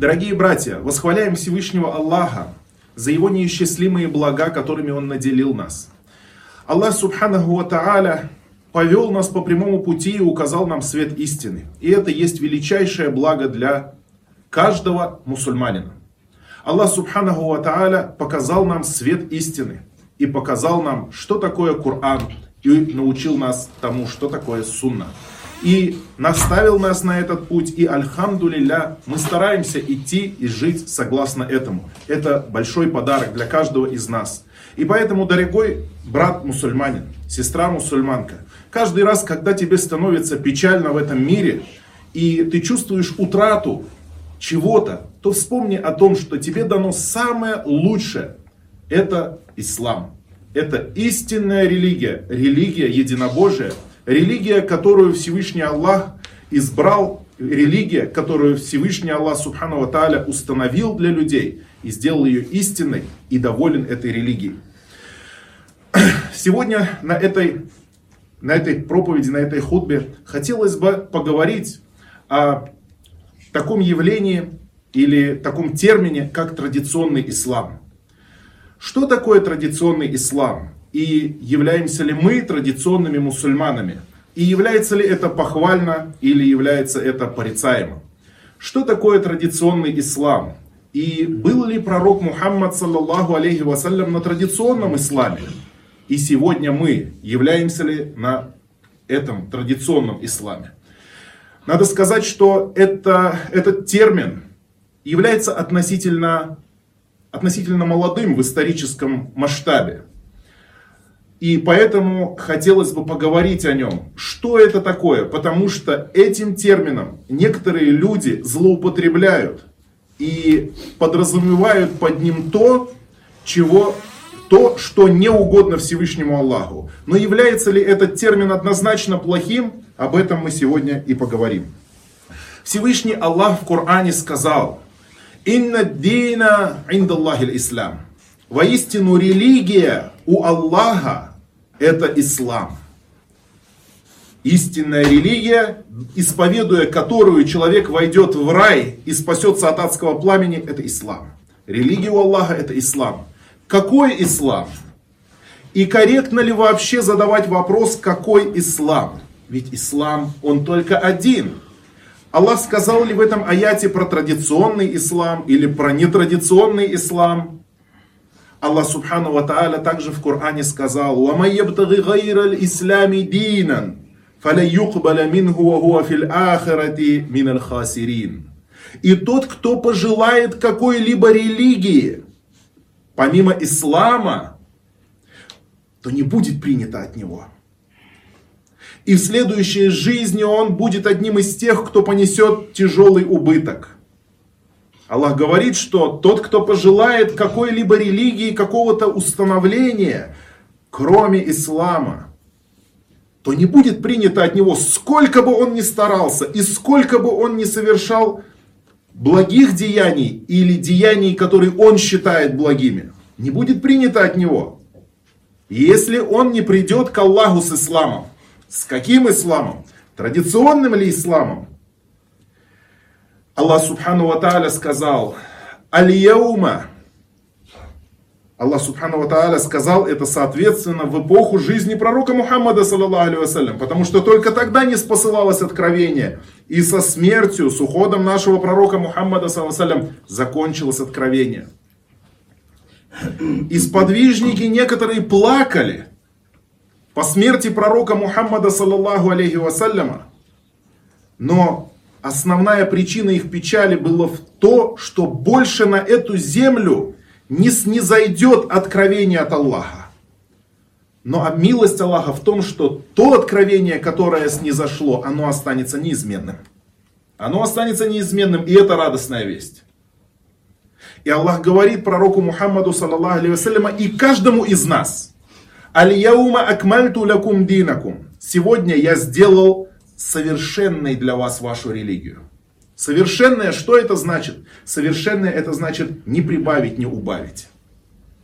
Дорогие братья, восхваляем Всевышнего Аллаха за его неисчислимые блага, которыми он наделил нас. Аллах Субханаху Ва Тааля повел нас по прямому пути и указал нам свет истины. И это есть величайшее благо для каждого мусульманина. Аллах Субханаху Ва Тааля показал нам свет истины и показал нам, что такое Коран, и научил нас тому, что такое сунна. И наставил нас на этот путь, и альхамдулилля, мы стараемся идти и жить согласно этому. Это большой подарок для каждого из нас. И поэтому, дорогой брат мусульманин, сестра мусульманка, каждый раз, когда тебе становится печально в этом мире, и ты чувствуешь утрату чего-то, то вспомни о том, что тебе дано самое лучшее. Это ислам. Это истинная религия, религия единобожия, религия, которую Всевышний Аллах избрал, религия, которую Всевышний Аллах Субхану Тааля установил для людей и сделал ее истинной и доволен этой религией. Сегодня на этой, на этой проповеди, на этой худбе хотелось бы поговорить о таком явлении или таком термине, как традиционный ислам. Что такое традиционный ислам? И являемся ли мы традиционными мусульманами? И является ли это похвально или является это порицаемо? Что такое традиционный ислам? И был ли пророк Мухаммад, саллаллаху алейхи вассалям, на традиционном исламе? И сегодня мы являемся ли на этом традиционном исламе? Надо сказать, что это, этот термин является относительно, относительно молодым в историческом масштабе. И поэтому хотелось бы поговорить о нем. Что это такое? Потому что этим термином некоторые люди злоупотребляют и подразумевают под ним то, чего то, что не угодно Всевышнему Аллаху. Но является ли этот термин однозначно плохим, об этом мы сегодня и поговорим. Всевышний Аллах в Коране сказал, «Инна дина индаллахи ислам». Воистину религия у Аллаха это ислам. Истинная религия, исповедуя которую человек войдет в рай и спасется от адского пламени, это ислам. Религия у Аллаха это ислам. Какой ислам? И корректно ли вообще задавать вопрос, какой ислам? Ведь ислам, он только один. Аллах сказал ли в этом аяте про традиционный ислам или про нетрадиционный ислам? Аллах Субхану Ва Тааля также в Коране сказал, «Вамайябтаги гайраль ислами динан, фаля юкбаля мингу ва хуа фил ахарати миналь хасирин». И тот, кто пожелает какой-либо религии, помимо ислама, то не будет принято от него. И в следующей жизни он будет одним из тех, кто понесет тяжелый убыток – Аллах говорит, что тот, кто пожелает какой-либо религии, какого-то установления, кроме ислама, то не будет принято от него, сколько бы он ни старался и сколько бы он ни совершал благих деяний или деяний, которые он считает благими не будет принято от него. Если он не придет к Аллаху с исламом. С каким исламом? Традиционным ли исламом? Аллах Субхану Ва Тааля сказал, Аль-Яума. Аллах Субхану Ва Тааля сказал это соответственно в эпоху жизни пророка Мухаммада, алейhi потому что только тогда не спосылалось откровение. И со смертью, с уходом нашего пророка Мухаммада, саллаллаху закончилось откровение. И сподвижники некоторые плакали по смерти пророка Мухаммада, саллаллаху алейхи вассаляма. Но основная причина их печали была в то, что больше на эту землю не снизойдет откровение от Аллаха. Но милость Аллаха в том, что то откровение, которое снизошло, оно останется неизменным. Оно останется неизменным, и это радостная весть. И Аллах говорит пророку Мухаммаду, саллаллаху алейhi и каждому из нас. Аль-яума акмальту лакум динакум. Сегодня я сделал совершенной для вас вашу религию. Совершенное, что это значит? Совершенное это значит не прибавить, не убавить.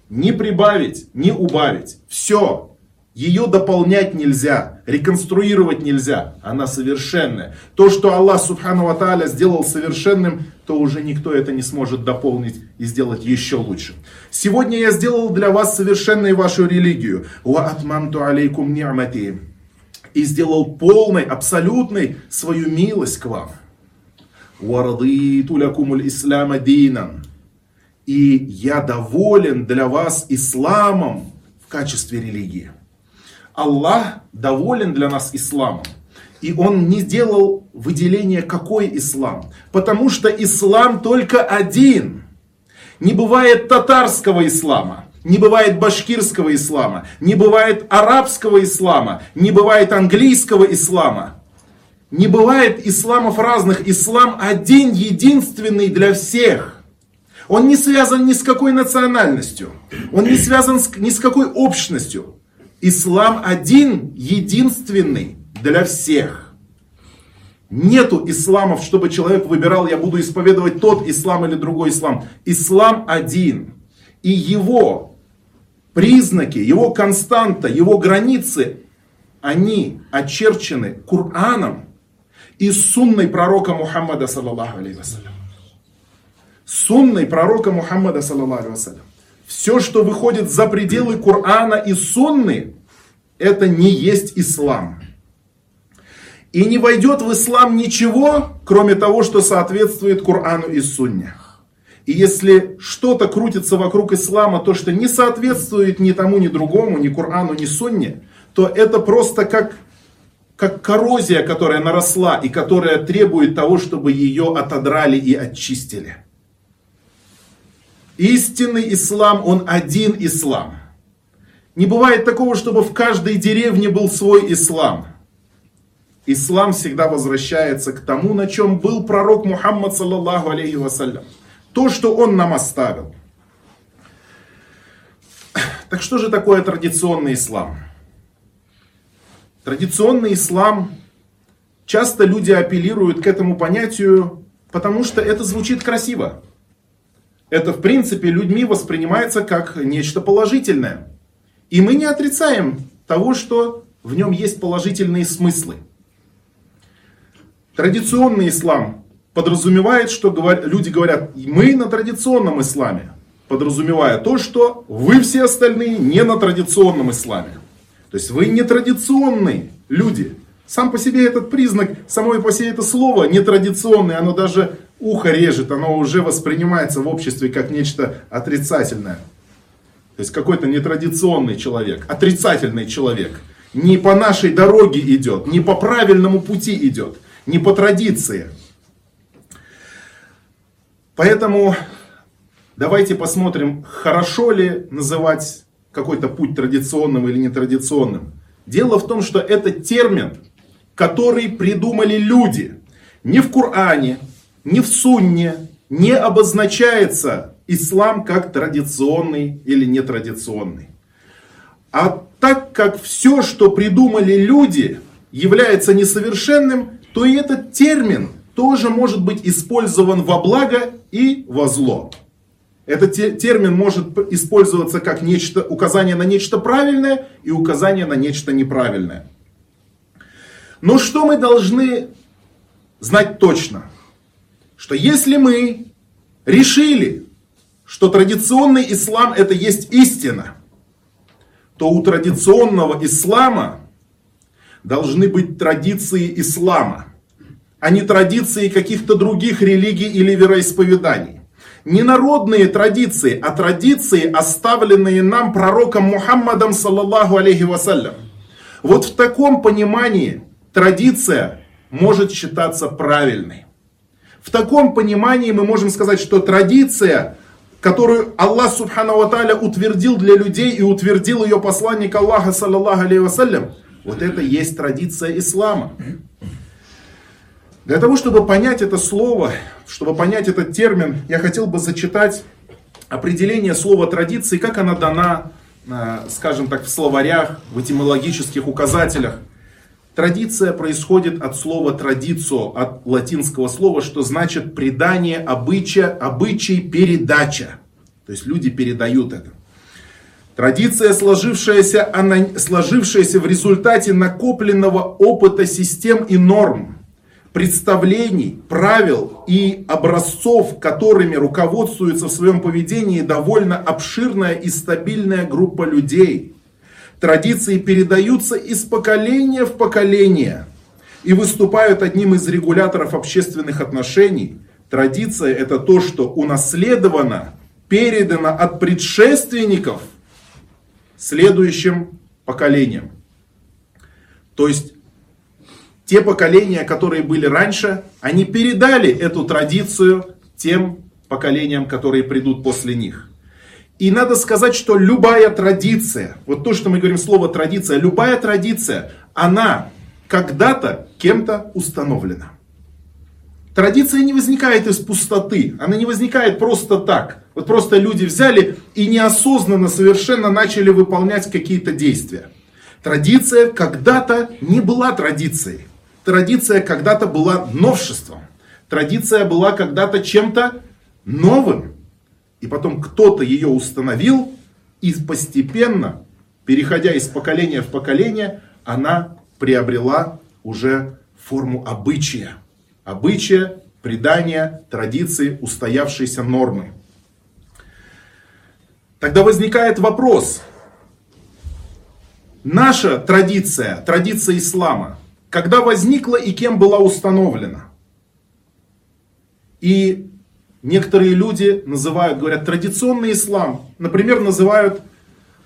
Не прибавить, не убавить. Все. Ее дополнять нельзя, реконструировать нельзя. Она совершенная. То, что Аллах Субхану Аталя сделал совершенным, то уже никто это не сможет дополнить и сделать еще лучше. Сегодня я сделал для вас совершенной вашу религию. Ва атмамту алейкум ни'мати. И сделал полной, абсолютной свою милость к вам. Ислама динан. И я доволен для вас исламом в качестве религии. Аллах доволен для нас исламом. И он не сделал выделение, какой ислам. Потому что ислам только один. Не бывает татарского ислама, не бывает башкирского ислама, не бывает арабского ислама, не бывает английского ислама. Не бывает исламов разных. Ислам один, единственный для всех. Он не связан ни с какой национальностью. Он не связан с, ни с какой общностью. Ислам один, единственный для всех. Нету исламов, чтобы человек выбирал, я буду исповедовать тот ислам или другой ислам. Ислам один. И его признаки, его константа, его границы, они очерчены Кораном и сунной пророка Мухаммада, саллаллаху алейхи вассалям. Сунной пророка Мухаммада, саллаллаху алейхи вассалям. Все, что выходит за пределы Корана и Сунны, это не есть ислам. И не войдет в ислам ничего, кроме того, что соответствует Корану и Сунне. И если что-то крутится вокруг ислама, то, что не соответствует ни тому, ни другому, ни Корану, ни Сунне, то это просто как, как коррозия, которая наросла и которая требует того, чтобы ее отодрали и очистили. Истинный ислам, он один ислам. Не бывает такого, чтобы в каждой деревне был свой ислам. Ислам всегда возвращается к тому, на чем был пророк Мухаммад, саллаллаху алейхи вассалям. То, что он нам оставил. Так что же такое традиционный ислам? Традиционный ислам, часто люди апеллируют к этому понятию, потому что это звучит красиво это в принципе людьми воспринимается как нечто положительное. И мы не отрицаем того, что в нем есть положительные смыслы. Традиционный ислам подразумевает, что люди говорят, мы на традиционном исламе, подразумевая то, что вы все остальные не на традиционном исламе. То есть вы не традиционные люди. Сам по себе этот признак, само по себе это слово нетрадиционное, оно даже ухо режет, оно уже воспринимается в обществе как нечто отрицательное. То есть какой-то нетрадиционный человек, отрицательный человек. Не по нашей дороге идет, не по правильному пути идет, не по традиции. Поэтому давайте посмотрим, хорошо ли называть какой-то путь традиционным или нетрадиционным. Дело в том, что это термин, который придумали люди. Не в Коране, ни в сунне не обозначается ислам как традиционный или нетрадиционный. А так как все, что придумали люди, является несовершенным, то и этот термин тоже может быть использован во благо и во зло. Этот термин может использоваться как нечто, указание на нечто правильное и указание на нечто неправильное. Но что мы должны знать точно? что если мы решили, что традиционный ислам это есть истина, то у традиционного ислама должны быть традиции ислама, а не традиции каких-то других религий или вероисповеданий. Не народные традиции, а традиции, оставленные нам пророком Мухаммадом, саллаллаху алейхи вассалям. Вот в таком понимании традиция может считаться правильной. В таком понимании мы можем сказать, что традиция, которую Аллах Субхану Аталя утвердил для людей и утвердил ее посланник Аллаха, саллаллаху алейhi вассалям, вот это есть традиция ислама. Для того, чтобы понять это слово, чтобы понять этот термин, я хотел бы зачитать определение слова традиции, как она дана, э, скажем так, в словарях, в этимологических указателях – Традиция происходит от слова традицию, от латинского слова, что значит предание, обычая, обычай, передача. То есть люди передают это. Традиция, сложившаяся, она, сложившаяся в результате накопленного опыта систем и норм, представлений, правил и образцов, которыми руководствуется в своем поведении довольно обширная и стабильная группа людей. Традиции передаются из поколения в поколение и выступают одним из регуляторов общественных отношений. Традиция это то, что унаследовано, передано от предшественников следующим поколениям. То есть те поколения, которые были раньше, они передали эту традицию тем поколениям, которые придут после них. И надо сказать, что любая традиция, вот то, что мы говорим слово традиция, любая традиция, она когда-то кем-то установлена. Традиция не возникает из пустоты, она не возникает просто так. Вот просто люди взяли и неосознанно совершенно начали выполнять какие-то действия. Традиция когда-то не была традицией. Традиция когда-то была новшеством. Традиция была когда-то чем-то новым. И потом кто-то ее установил, и постепенно, переходя из поколения в поколение, она приобрела уже форму обычая. Обычая, предания, традиции, устоявшейся нормы. Тогда возникает вопрос. Наша традиция, традиция ислама, когда возникла и кем была установлена? И некоторые люди называют, говорят, традиционный ислам. Например, называют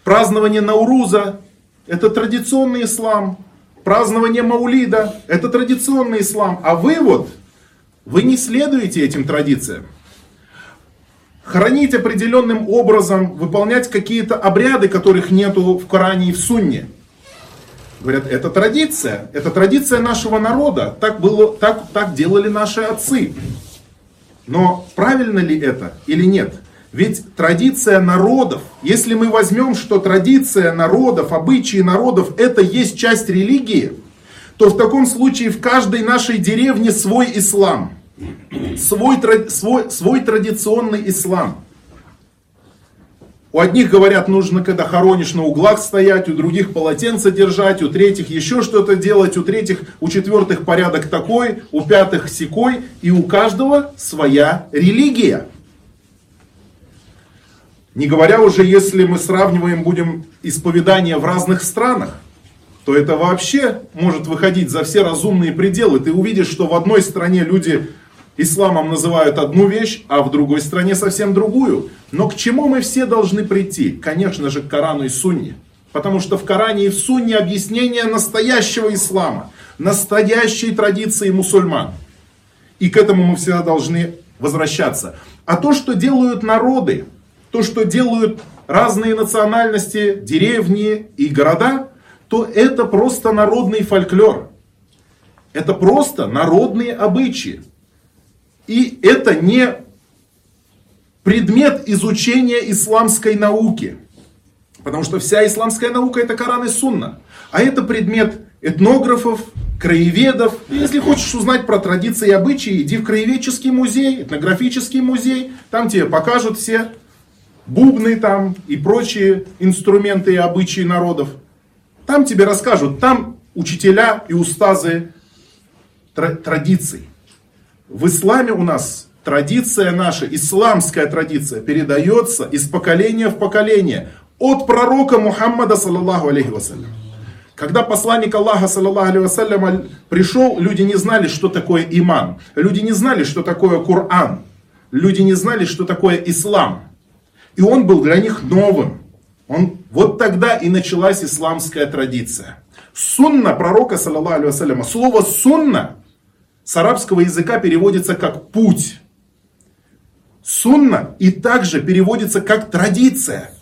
празднование Науруза, это традиционный ислам. Празднование Маулида, это традиционный ислам. А вы вот, вы не следуете этим традициям. Хранить определенным образом, выполнять какие-то обряды, которых нету в Коране и в Сунне – Говорят, это традиция, это традиция нашего народа, так, было, так, так делали наши отцы. Но правильно ли это или нет? Ведь традиция народов, если мы возьмем, что традиция народов, обычаи народов, это есть часть религии, то в таком случае в каждой нашей деревне свой ислам, свой, свой, свой традиционный ислам. У одних говорят, нужно, когда хоронишь на углах стоять, у других полотенце держать, у третьих еще что-то делать, у третьих, у четвертых порядок такой, у пятых секой, и у каждого своя религия. Не говоря уже, если мы сравниваем будем исповедания в разных странах, то это вообще может выходить за все разумные пределы. Ты увидишь, что в одной стране люди исламом называют одну вещь, а в другой стране совсем другую. Но к чему мы все должны прийти? Конечно же, к Корану и Сунне. Потому что в Коране и в Сунне объяснение настоящего ислама, настоящей традиции мусульман. И к этому мы всегда должны возвращаться. А то, что делают народы, то, что делают разные национальности, деревни и города, то это просто народный фольклор. Это просто народные обычаи. И это не предмет изучения исламской науки. Потому что вся исламская наука это Коран и Сунна. А это предмет этнографов, краеведов. И если хочешь узнать про традиции и обычаи, иди в краеведческий музей, этнографический музей. Там тебе покажут все бубны там и прочие инструменты и обычаи народов. Там тебе расскажут, там учителя и устазы традиций. В исламе у нас традиция наша, исламская традиция, передается из поколения в поколение. От пророка Мухаммада, саллаллаху алейхи вассалям. Когда посланник Аллаха, саллаллаху алейхи вассалям, пришел, люди не знали, что такое иман. Люди не знали, что такое Коран. Люди не знали, что такое ислам. И он был для них новым. Он, вот тогда и началась исламская традиция. Сунна пророка, саллаллаху алейхи вассалям, слово сунна с арабского языка переводится как путь. Сунна и также переводится как традиция.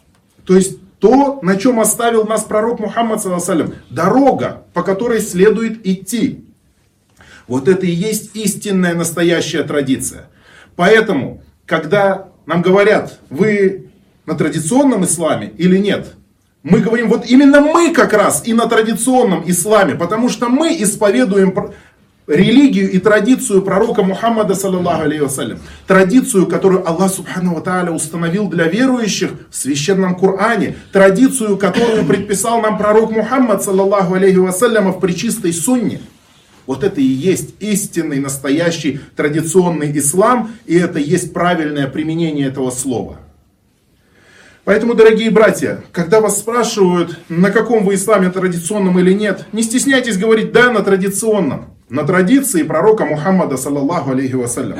То есть то, на чем оставил нас пророк Мухаммад, саллаллаху дорога, по которой следует идти. Вот это и есть истинная настоящая традиция. Поэтому, когда нам говорят, вы на традиционном исламе или нет, мы говорим, вот именно мы как раз и на традиционном исламе, потому что мы исповедуем религию и традицию пророка Мухаммада, саллаллаху алейхи традицию, которую Аллах субхану тааля установил для верующих в священном Коране, традицию, которую предписал нам пророк Мухаммад, саллаллаху алейхи вассалям, в причистой сунне. Вот это и есть истинный, настоящий, традиционный ислам, и это есть правильное применение этого слова. Поэтому, дорогие братья, когда вас спрашивают, на каком вы исламе, традиционном или нет, не стесняйтесь говорить «да, на традиционном» на традиции пророка Мухаммада, саллаллаху алейхи вассалям.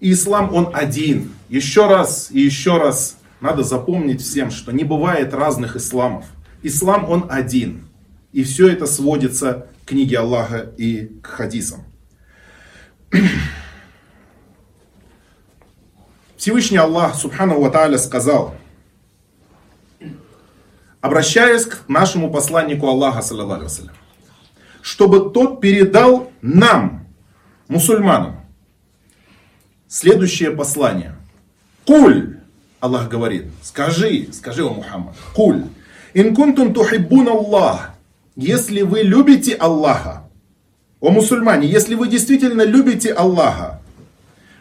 Ислам, он один. Еще раз и еще раз надо запомнить всем, что не бывает разных исламов. Ислам, он один. И все это сводится к книге Аллаха и к хадисам. Всевышний Аллах, Субхану Ва сказал, обращаясь к нашему посланнику Аллаха, саллаллаху алейhi чтобы тот передал нам, мусульманам, следующее послание. Куль, Аллах говорит, скажи, скажи о Мухаммад, куль, инкунтум тухиббун Аллах, если вы любите Аллаха, о мусульмане, если вы действительно любите Аллаха,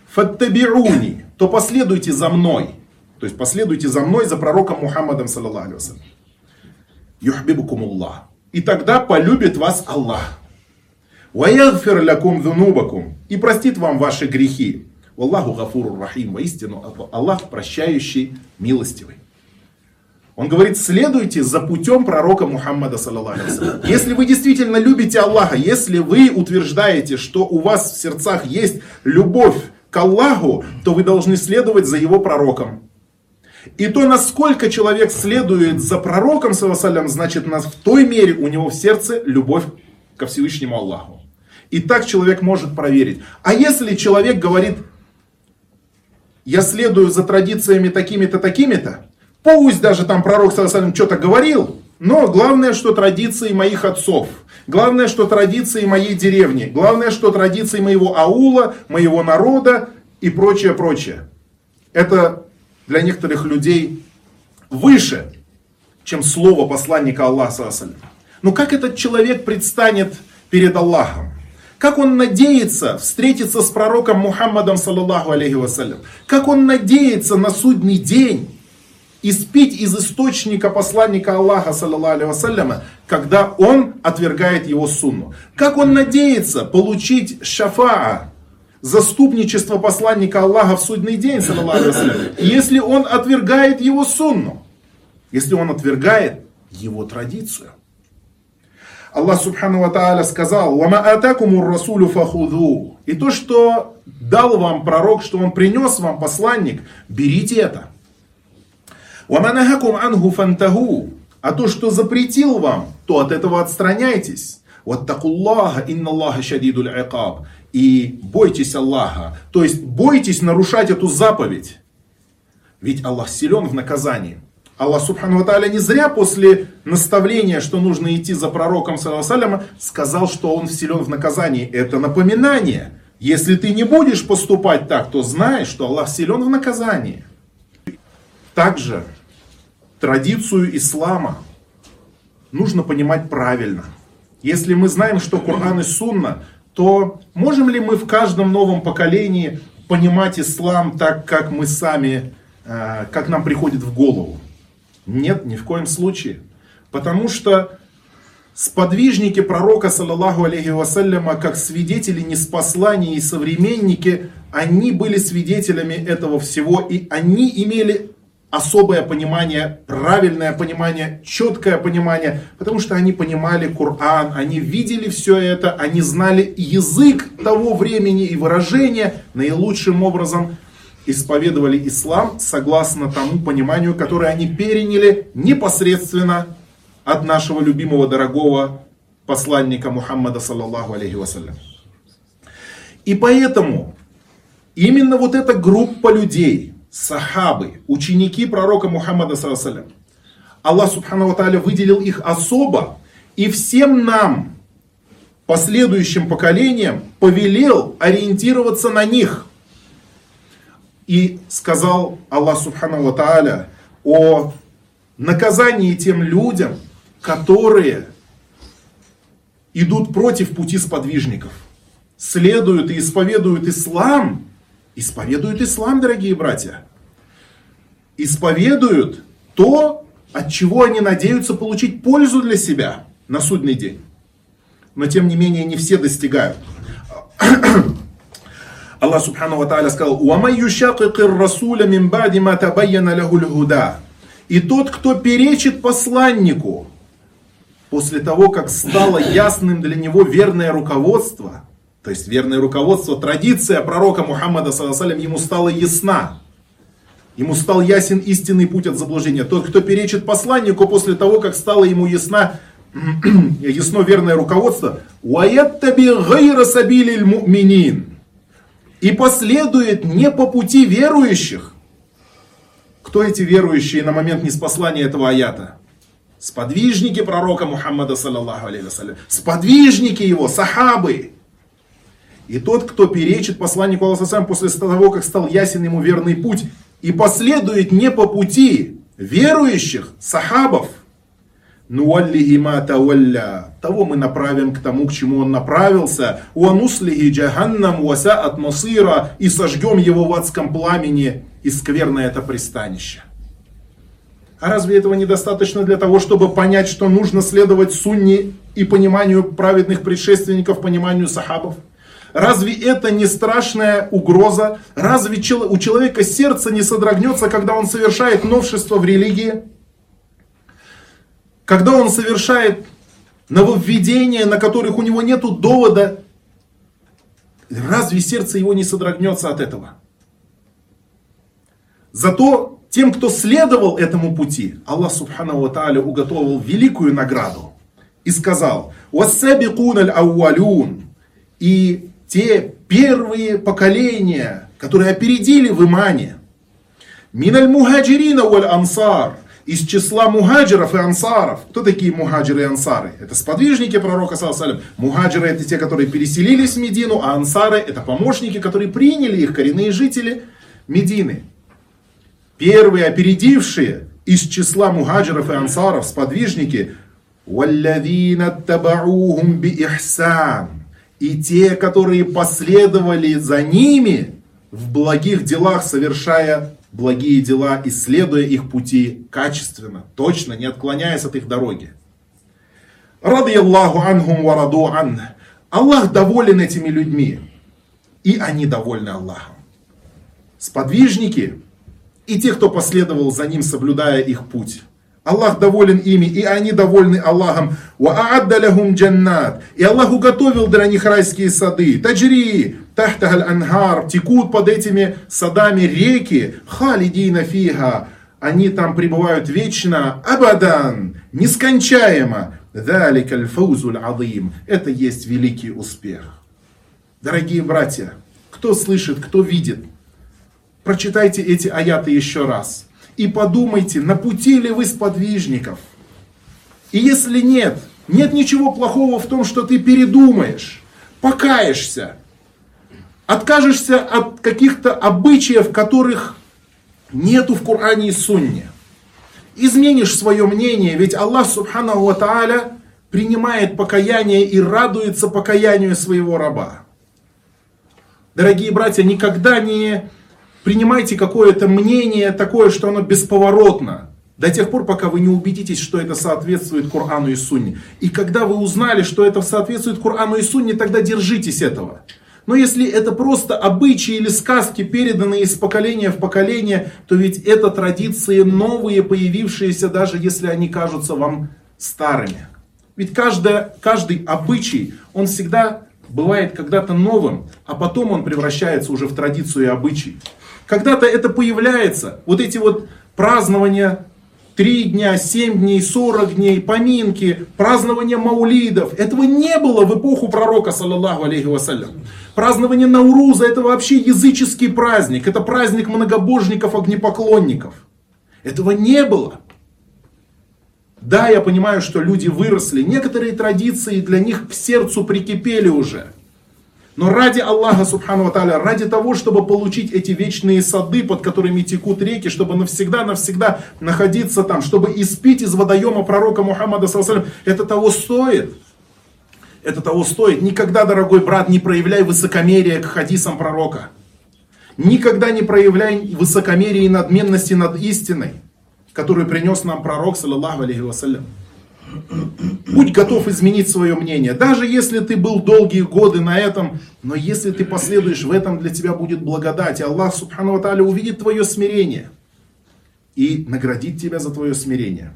фаттабируни, то последуйте за мной. То есть последуйте за мной, за пророком Мухаммадом, саллаллаху алейhi Юхбибукум Аллах и тогда полюбит вас Аллах. Ваягфир лякум дунубакум. И простит вам ваши грехи. Аллаху гафуру рахим. Воистину, Аллах прощающий, милостивый. Он говорит, следуйте за путем пророка Мухаммада, саллаллаху Если вы действительно любите Аллаха, если вы утверждаете, что у вас в сердцах есть любовь к Аллаху, то вы должны следовать за его пророком. И то, насколько человек следует за пророком, салям, значит, в той мере у него в сердце любовь ко Всевышнему Аллаху. И так человек может проверить. А если человек говорит, я следую за традициями такими-то, такими-то, пусть даже там пророк, салям, что-то говорил, но главное, что традиции моих отцов, главное, что традиции моей деревни, главное, что традиции моего аула, моего народа и прочее, прочее. Это для некоторых людей выше, чем слово посланника Аллаха. Но как этот человек предстанет перед Аллахом? Как он надеется встретиться с пророком Мухаммадом, саллаллаху алейхи вассалям? Как он надеется на судный день испить из источника посланника Аллаха, саллаллаху вассаляма, когда он отвергает его сунну? Как он надеется получить шафаа, заступничество посланника Аллаха в судный день, если он отвергает его сунну, если он отвергает его традицию. Аллах Субхану Ва сказал, «Вама атакумур расулю фахуду». И то, что дал вам пророк, что он принес вам посланник, берите это. «Вама нахакум анху фантаху». А то, что запретил вам, то от этого отстраняйтесь. «Ваттакуллаха, инна Аллаха шадидуль айкаб» и бойтесь Аллаха. То есть бойтесь нарушать эту заповедь. Ведь Аллах силен в наказании. Аллах Субхану Тааля не зря после наставления, что нужно идти за пророком, салям, сказал, что он силен в наказании. Это напоминание. Если ты не будешь поступать так, то знай, что Аллах силен в наказании. Также традицию ислама нужно понимать правильно. Если мы знаем, что Коран и Сунна то можем ли мы в каждом новом поколении понимать ислам так, как мы сами, э, как нам приходит в голову? Нет, ни в коем случае. Потому что сподвижники пророка, саллаллаху алейхи вассаляма, как свидетели неспослания и современники, они были свидетелями этого всего, и они имели особое понимание, правильное понимание, четкое понимание, потому что они понимали Коран, они видели все это, они знали язык того времени и выражения, наилучшим образом исповедовали ислам согласно тому пониманию, которое они переняли непосредственно от нашего любимого дорогого посланника Мухаммада, саллаллаху алейхи вассалям. И поэтому именно вот эта группа людей, сахабы, ученики пророка Мухаммада, саллаллаху Аллах Субхану Тааля выделил их особо, и всем нам, последующим поколениям, повелел ориентироваться на них. И сказал Аллах Субхану Тааля о наказании тем людям, которые идут против пути сподвижников, следуют и исповедуют ислам, Исповедуют ислам, дорогие братья. Исповедуют то, от чего они надеются получить пользу для себя на судный день. Но тем не менее не все достигают. Аллах Субхану Ва Тааля сказал, «Уамай юшакикир расуля мин бади ма табайяна лягуль гуда». И тот, кто перечит посланнику, после того, как стало ясным для него верное руководство – то есть верное руководство, традиция пророка Мухаммада, саллаллаху ему стала ясна. Ему стал ясен истинный путь от заблуждения. Тот, кто перечит посланнику после того, как стало ему ясна, ясно верное руководство, и последует не по пути верующих. Кто эти верующие на момент неспослания этого аята? Сподвижники пророка Мухаммада, саллаллаху алейhi Сподвижники его, сахабы. И тот, кто перечит посланнику Аллаха после того, как стал ясен ему верный путь, и последует не по пути верующих, сахабов, Нуаллихи ма тавалля. Того мы направим к тому, к чему он направился. Уануслихи джаханнам от масира. И сожгем его в адском пламени. И скверное это пристанище. А разве этого недостаточно для того, чтобы понять, что нужно следовать сунне и пониманию праведных предшественников, пониманию сахабов? Разве это не страшная угроза? Разве у человека сердце не содрогнется, когда он совершает новшество в религии? Когда он совершает нововведения, на которых у него нет довода, разве сердце его не содрогнется от этого? Зато тем, кто следовал этому пути, Аллах Субхану Ва Тааля уготовил великую награду и сказал, «Вассабикун аль и те первые поколения, которые опередили в имане. Миналь мухаджирина валь ансар. Из числа мухаджиров и ансаров. Кто такие мухаджиры и ансары? Это сподвижники пророка, саллаллаху Мухаджиры это те, которые переселились в Медину, а ансары это помощники, которые приняли их, коренные жители Медины. Первые опередившие из числа мухаджиров и ансаров, сподвижники, وَالَّذِينَ اتَّبَعُوهُمْ بِإِحْسَانٍ и те, которые последовали за ними в благих делах, совершая благие дела, исследуя их пути качественно, точно, не отклоняясь от их дороги. Рады Аллаху анхум вараду ан. Аллах доволен этими людьми, и они довольны Аллахом. Сподвижники и те, кто последовал за ним, соблюдая их путь. Аллах доволен ими, и они довольны Аллахом. джаннат. И Аллах уготовил для них райские сады. Таджри, тахтахаль ангар, текут под этими садами реки. Халидина фиха. Они там пребывают вечно. Абадан, нескончаемо. Даликаль фаузуль. Это есть великий успех. Дорогие братья, кто слышит, кто видит, прочитайте эти аяты еще раз и подумайте, на пути ли вы сподвижников. И если нет, нет ничего плохого в том, что ты передумаешь, покаешься, откажешься от каких-то обычаев, которых нету в Коране и Сунне. Изменишь свое мнение, ведь Аллах Субхану Ва Тааля принимает покаяние и радуется покаянию своего раба. Дорогие братья, никогда не принимайте какое-то мнение такое, что оно бесповоротно. До тех пор, пока вы не убедитесь, что это соответствует Корану и Сунне. И когда вы узнали, что это соответствует Корану и Сунне, тогда держитесь этого. Но если это просто обычаи или сказки, переданные из поколения в поколение, то ведь это традиции новые, появившиеся, даже если они кажутся вам старыми. Ведь каждая, каждый обычай, он всегда бывает когда-то новым, а потом он превращается уже в традицию и обычай. Когда-то это появляется, вот эти вот празднования три дня, семь дней, сорок дней, поминки, празднование маулидов. Этого не было в эпоху пророка, саллаллаху алейхи вассалям. Празднование Науруза это вообще языческий праздник. Это праздник многобожников, огнепоклонников. Этого не было. Да, я понимаю, что люди выросли. Некоторые традиции для них к сердцу прикипели уже. Но ради Аллаха, Субхану Тааля, ради того, чтобы получить эти вечные сады, под которыми текут реки, чтобы навсегда-навсегда находиться там, чтобы испить из водоема пророка Мухаммада, это того стоит. Это того стоит. Никогда, дорогой брат, не проявляй высокомерие к хадисам пророка. Никогда не проявляй высокомерие и надменности над истиной, которую принес нам пророк, саллаллаху алейхи вассалям. Будь готов изменить свое мнение. Даже если ты был долгие годы на этом, но если ты последуешь в этом, для тебя будет благодать. И Аллах, субхану ва увидит твое смирение и наградит тебя за твое смирение.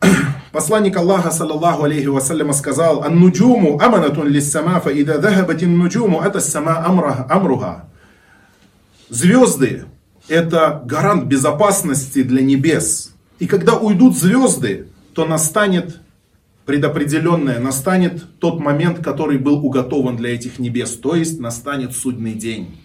Посланник Аллаха, саллаллаху алейхи вассаляма, сказал, «Ан-нуджуму аманатун лиссама, фа ида дахабатин нуджуму, это сама амруха». Звезды – это гарант безопасности для небес. И когда уйдут звезды, то настанет предопределенное, настанет тот момент, который был уготован для этих небес, то есть настанет судный день.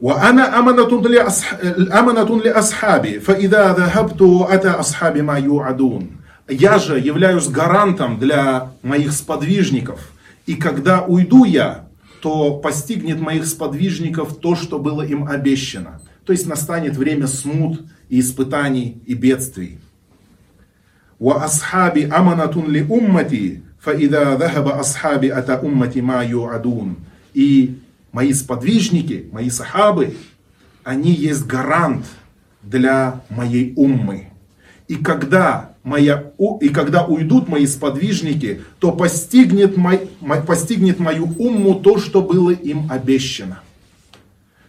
وأنا أمنة لأصحابي فإذا ذهبت أتى أصحابي ما يوعدون Я же являюсь гарантом для моих сподвижников. И когда уйду я, то постигнет моих сподвижников то, что было им обещано. То есть настанет время смут и испытаний и бедствий. وأصحابي أمنة لأمتي فإذا ذهب أصحابي أتى أمتي ما يوعدون. И мои сподвижники, мои сахабы, они есть гарант для моей уммы. И когда, моя, и когда уйдут мои сподвижники, то постигнет, мой, постигнет мою умму то, что было им обещано.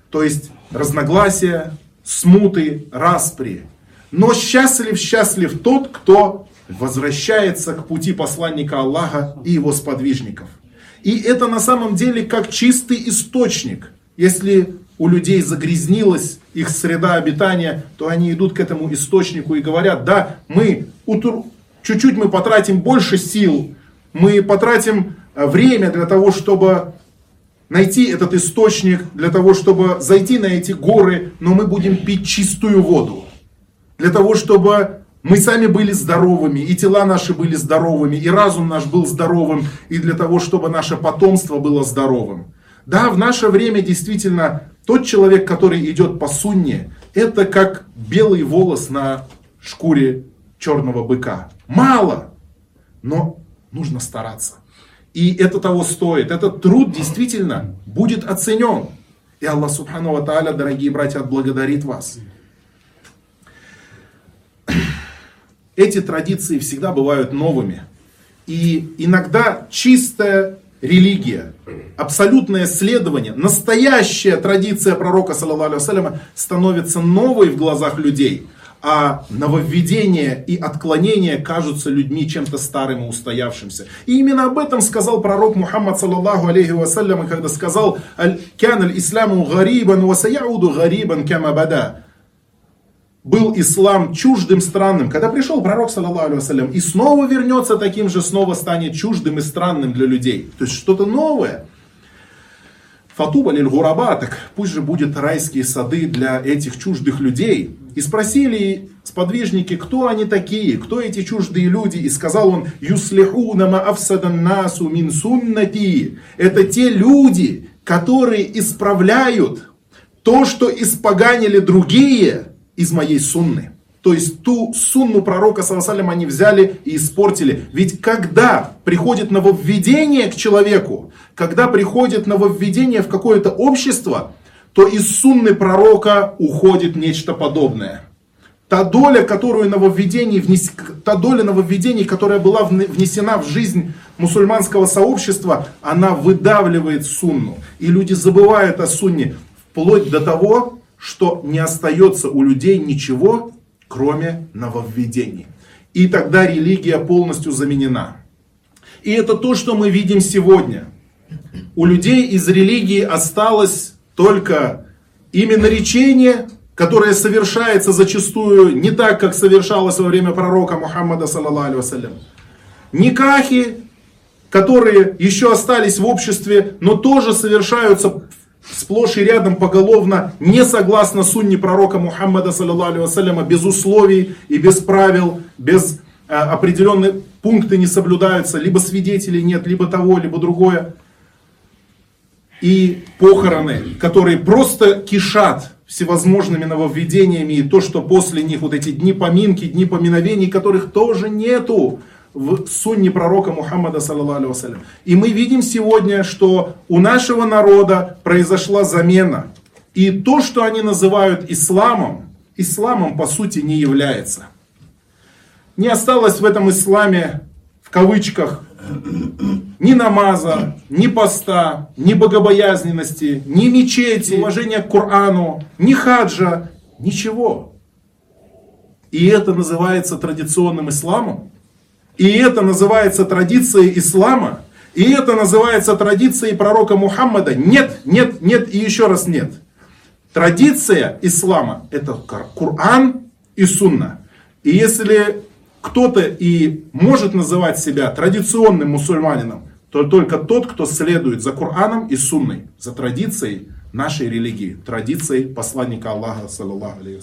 То есть разногласия, смуты, распри. Но счастлив, счастлив тот, кто возвращается к пути посланника Аллаха и его сподвижников. И это на самом деле как чистый источник. Если у людей загрязнилась их среда обитания, то они идут к этому источнику и говорят, да, мы чуть-чуть мы потратим больше сил, мы потратим э, время для того, чтобы найти этот источник, для того, чтобы зайти на эти горы, но мы будем пить чистую воду. Для того, чтобы мы сами были здоровыми, и тела наши были здоровыми, и разум наш был здоровым, и для того, чтобы наше потомство было здоровым. Да, в наше время действительно тот человек, который идет по сунне, это как белый волос на шкуре черного быка. Мало, но нужно стараться. И это того стоит. Этот труд действительно будет оценен. И Аллах Субхану Ва дорогие братья, отблагодарит вас. эти традиции всегда бывают новыми. И иногда чистая религия, абсолютное следование, настоящая традиция пророка, саллаху становится новой в глазах людей, а нововведения и отклонения кажутся людьми чем-то старым и устоявшимся. И именно об этом сказал пророк Мухаммад, саллаллаху алейхи вассалям, когда сказал «Кян аль-исламу гарибан, ва саяуду гарибан кама бада» был ислам чуждым странным, когда пришел пророк, саллаллаху алейhi и снова вернется таким же, снова станет чуждым и странным для людей. То есть что-то новое. Фатуба лиль гураба, так пусть же будет райские сады для этих чуждых людей. И спросили сподвижники, кто они такие, кто эти чуждые люди. И сказал он, юслихуна маавсадан насу мин суннати. Это те люди, которые исправляют то, что испоганили другие, из моей сунны. То есть ту сунну пророка Саласалям они взяли и испортили. Ведь когда приходит нововведение к человеку, когда приходит нововведение в какое-то общество, то из сунны пророка уходит нечто подобное. Та доля, которую нововведений внес... та доля нововведений, которая была внесена в жизнь мусульманского сообщества, она выдавливает сунну. И люди забывают о сунне вплоть до того, что не остается у людей ничего, кроме нововведений. И тогда религия полностью заменена. И это то, что мы видим сегодня. У людей из религии осталось только именно речение, которое совершается зачастую не так, как совершалось во время пророка Мухаммада, вассалям. Никахи, которые еще остались в обществе, но тоже совершаются сплошь и рядом поголовно не согласно сунне пророка Мухаммада, саллиллаху без условий и без правил, без э, определенных пункты не соблюдаются, либо свидетелей нет, либо того, либо другое. И похороны, которые просто кишат всевозможными нововведениями, и то, что после них вот эти дни поминки, дни поминовений, которых тоже нету в сунне пророка Мухаммада, алейhi И мы видим сегодня, что у нашего народа произошла замена. И то, что они называют исламом, исламом по сути не является. Не осталось в этом исламе, в кавычках, ни намаза, ни поста, ни богобоязненности, ни мечети, уважения к Корану, ни хаджа, ничего. И это называется традиционным исламом. И это называется традицией ислама. И это называется традицией пророка Мухаммада. Нет, нет, нет и еще раз нет. Традиция ислама это Коран и Сунна. И если кто-то и может называть себя традиционным мусульманином, то только тот, кто следует за Кораном и Сунной, за традицией нашей религии, традицией посланника Аллаха, саллаллаху алейхи